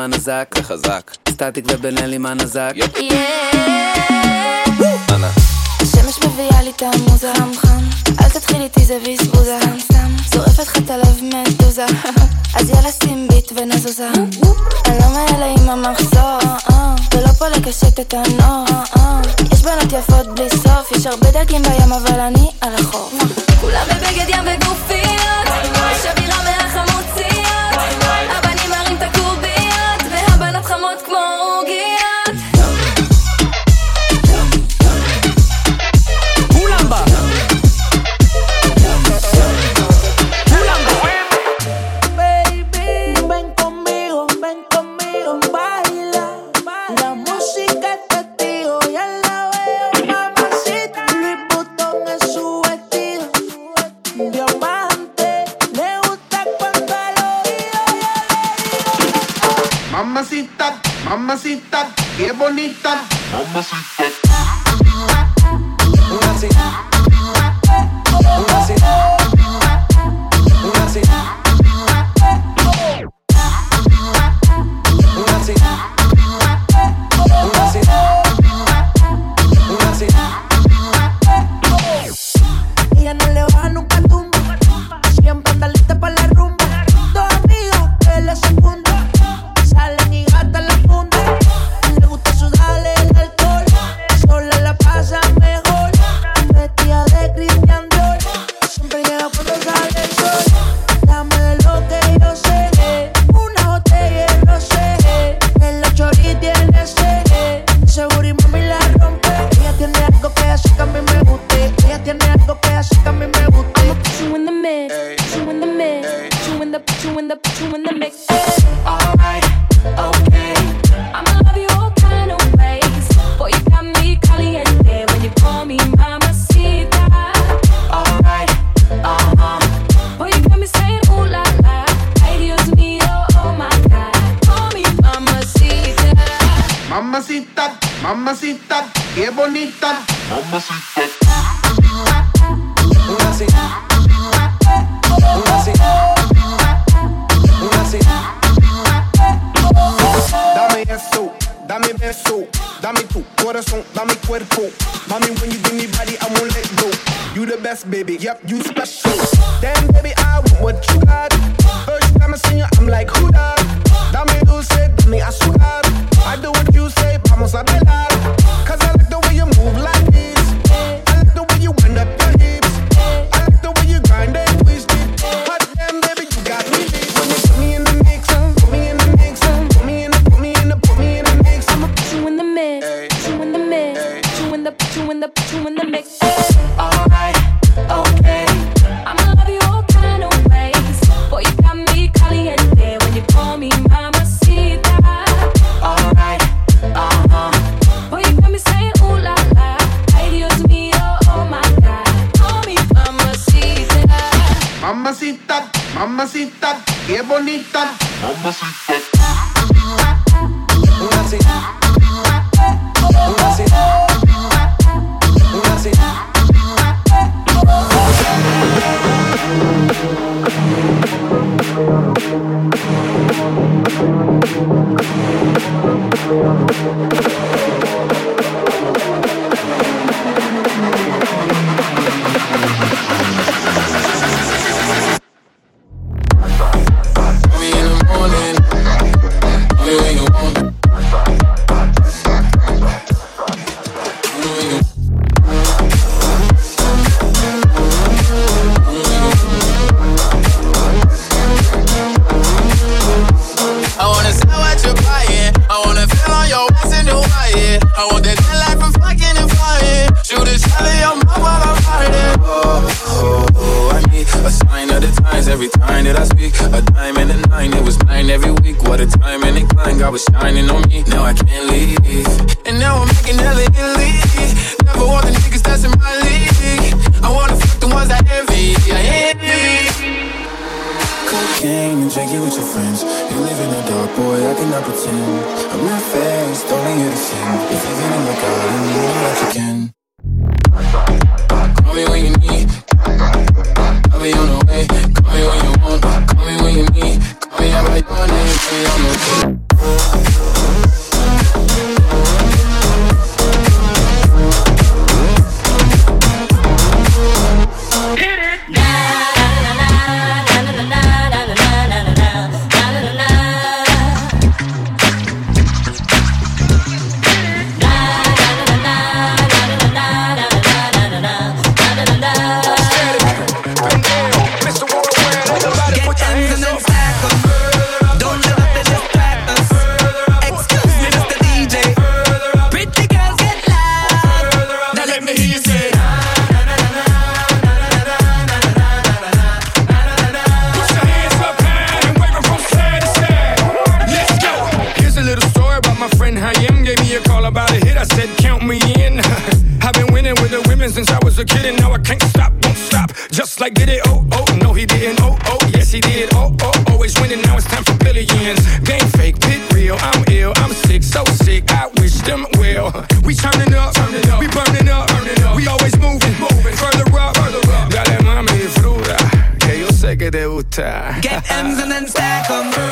מה נזק? זה חזק. סטטיק ובן אלי מה נזק? השמש מביאה לי את המוזה חם אל תתחיל איתי זה בזבוזה סתם סתם. שורפת לך את הלב מדוזה. אז יאללה שים ביט ונזוזה. אני לא מאלה עם המחזור אה, ולא פה לקשט את הנור אה. יש בנות יפות בלי סוף יש הרבה דגים בים אבל אני על החור כולם בבגד ים וגופיות. יש אווירה מהחמור Y es bonita. Mamacita, qué bonita. Mamacita. Una así. Una así. Dame when you give me body, I won't let go. You the best, baby. Yep, you special. in the, put you the. me, me, me. M's and then stack them.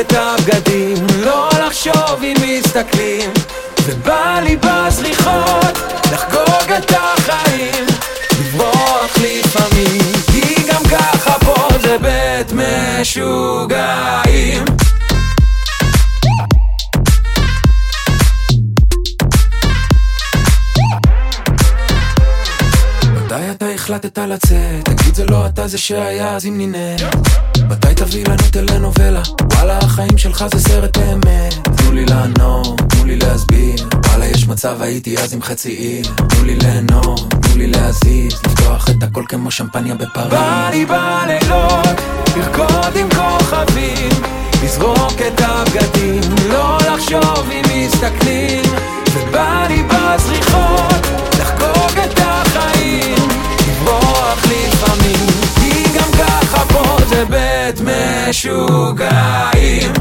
את הבגדים, לא לחשוב אם מסתכלים, ובא לי בזריחות לחגוג את החיים, לברוח לפעמים, כי גם ככה פה זה בית משוגעים. מתי אתה החלטת לצאת? שהיה אז עם נינה מתי תביא לנו טלנובלה? וואלה החיים שלך זה סרט אמת. תנו לי לענות, תנו לי להסביר. וואלה יש מצב הייתי אז עם חצי עיר. תנו לי ליהנות, תנו לי להזיז. לפתוח את הכל כמו שמפניה בפריז. בא לי בלילות לרקוד עם כוכבים. לזרוק את הבגדים לא לחשוב אם מסתכלים. ובא לי בזריחות לחגוג את החיים. לברוח פה זה בית משוגעים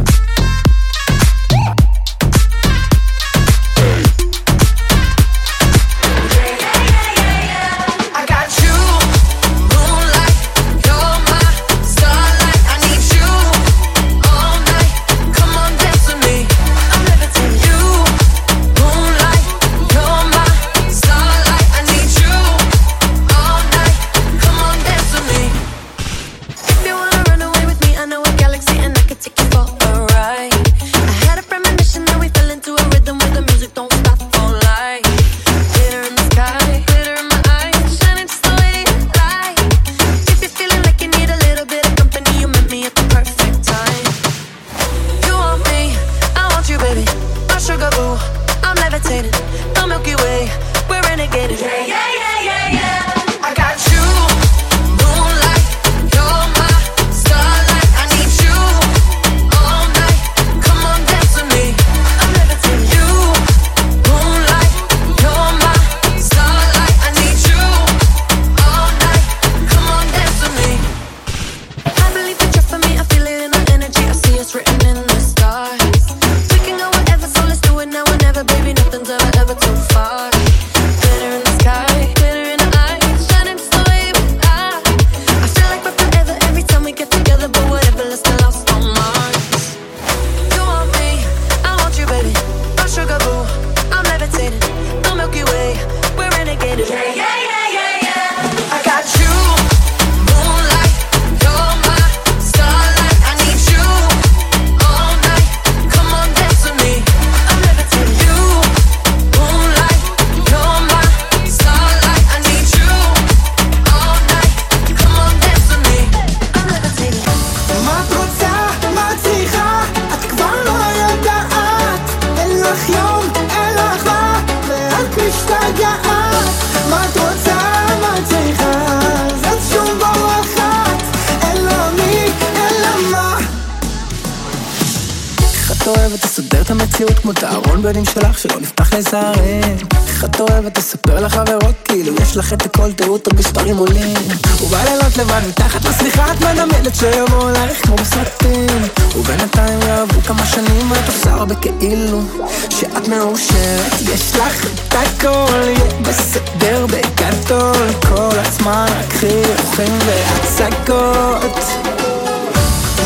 בנים שלך שלא נפתח לזרים איך את אוהבת לספר לחברות כאילו יש לך את הכל תראו את המספרים עולים. ובלילות לבד מתחת לסליחה את מנמלת שיבואו אלייך כמו בסרטים. ובינתיים יעברו כמה שנים ואת עושה הרבה כאילו שאת מאושרת. יש לך את הכל יהיה בסדר בגדול. כל הזמן רק חיוכים והצגות.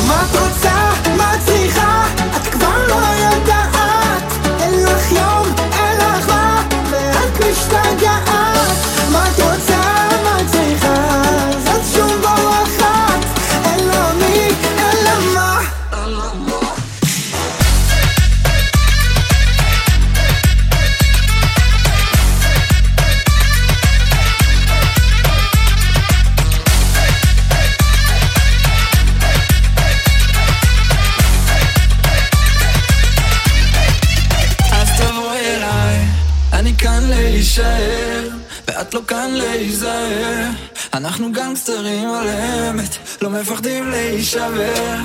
מה את רוצה? אנחנו גנגסטרים על אמת, לא מפחדים להישבר.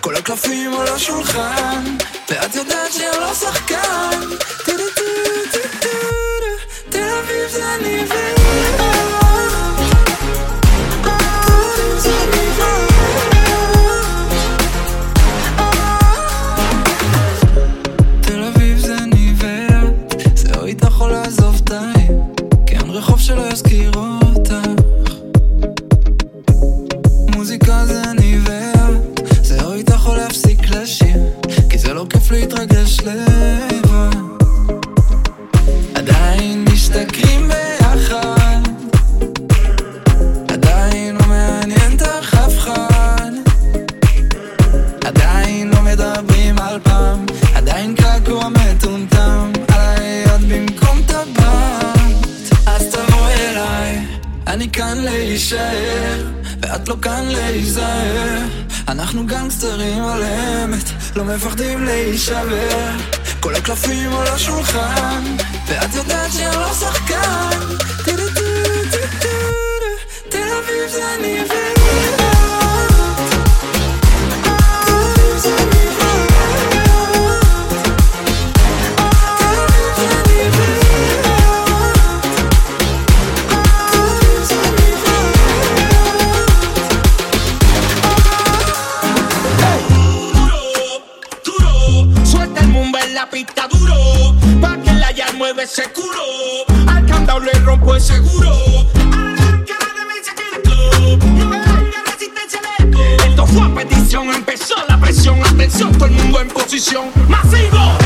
כל הקלפים על השולחן, ואת יודעת שאני לא שחקן. טו-טו-טו-טו-טו, תל אביב זה אני ואת. להישאר, ואת לא כאן להיזהר. אנחנו גנגסטרים על אמת, לא מפחדים להישבר. כל הקלפים על השולחן, ואת יודעת שאני לא שחקן. טו-טו-טו-טו-טו, תל אביב זה אני ואת. seguro. Al candado le rompo el seguro. Esto fue a petición, empezó la presión, atención, todo el mundo en posición, masivo.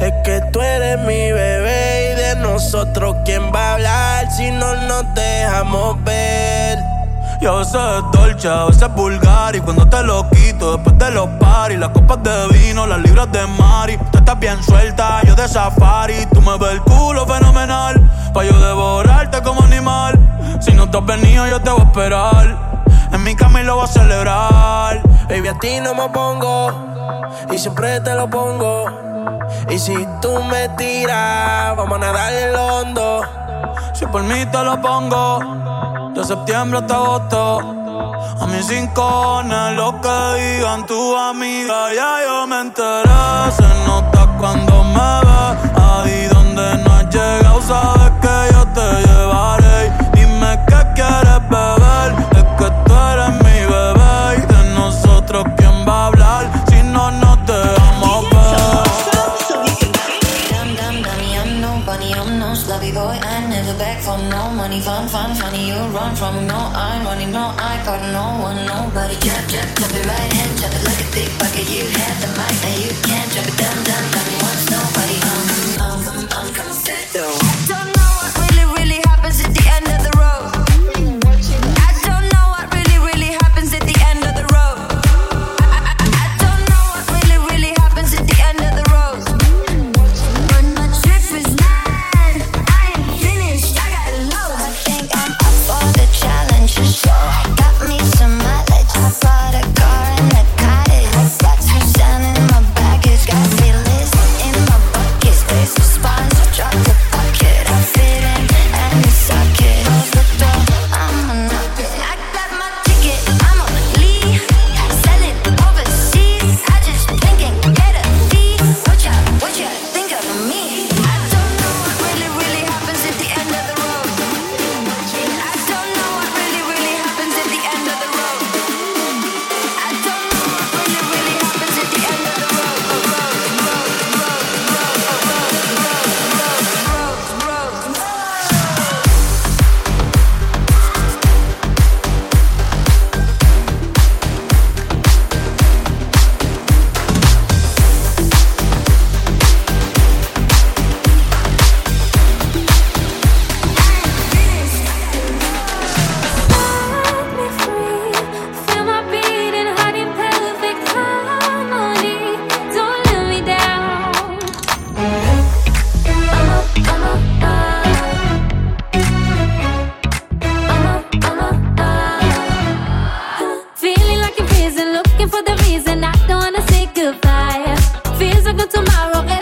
Es que tú eres mi bebé. Y de nosotros, ¿quién va a hablar si no nos dejamos ver? Y a veces es dolce, a veces es vulgar Y cuando te lo quito después de los paris Las copas de vino, las libras de mari Tú estás bien suelta, yo de safari Tú me ves el culo fenomenal Pa' yo devorarte como animal Si no te has venido yo te voy a esperar En mi cama lo voy a celebrar Baby, a ti no me pongo y siempre te lo pongo. Y si tú me tiras, vamos a nadar en lo hondo. Si por mí te lo pongo De septiembre hasta agosto. A mis rincones, lo que digan tu amiga Ya yo me enteré Se nota cuando me ves. Ahí donde no has llegado Sabes que yo te llevaré. Dime qué quieres beber Es que tú eres mi bebé. Y de nosotros tomorrow. Eh,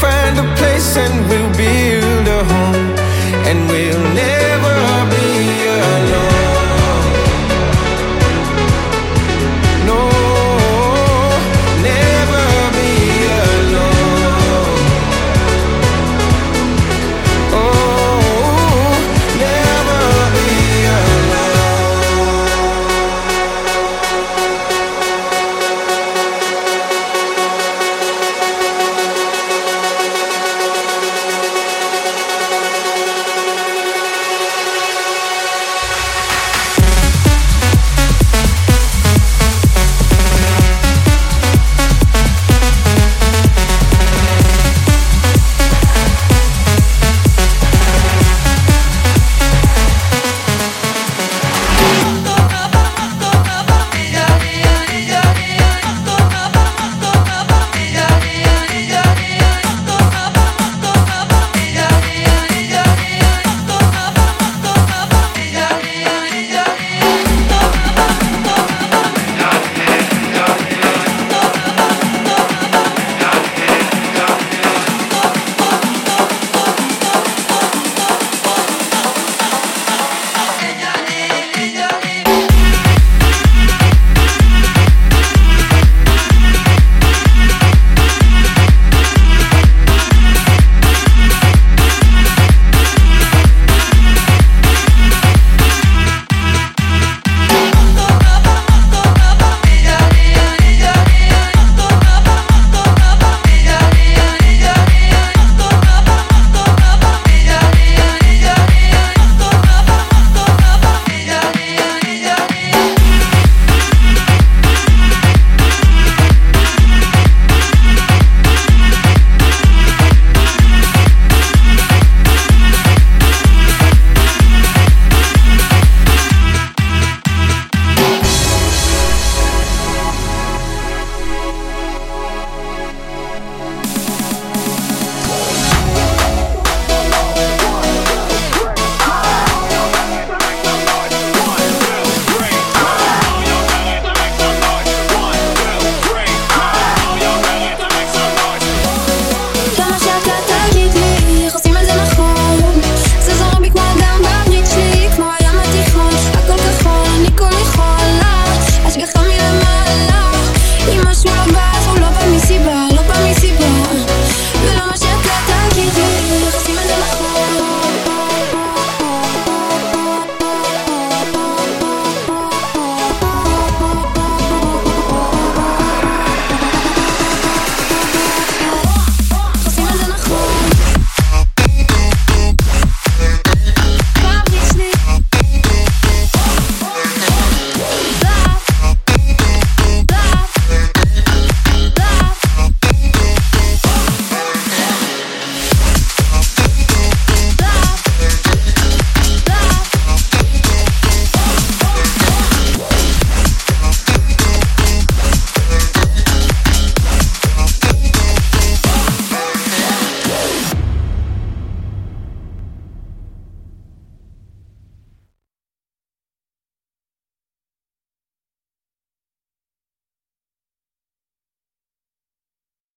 find a place and we'll build a home, and we'll never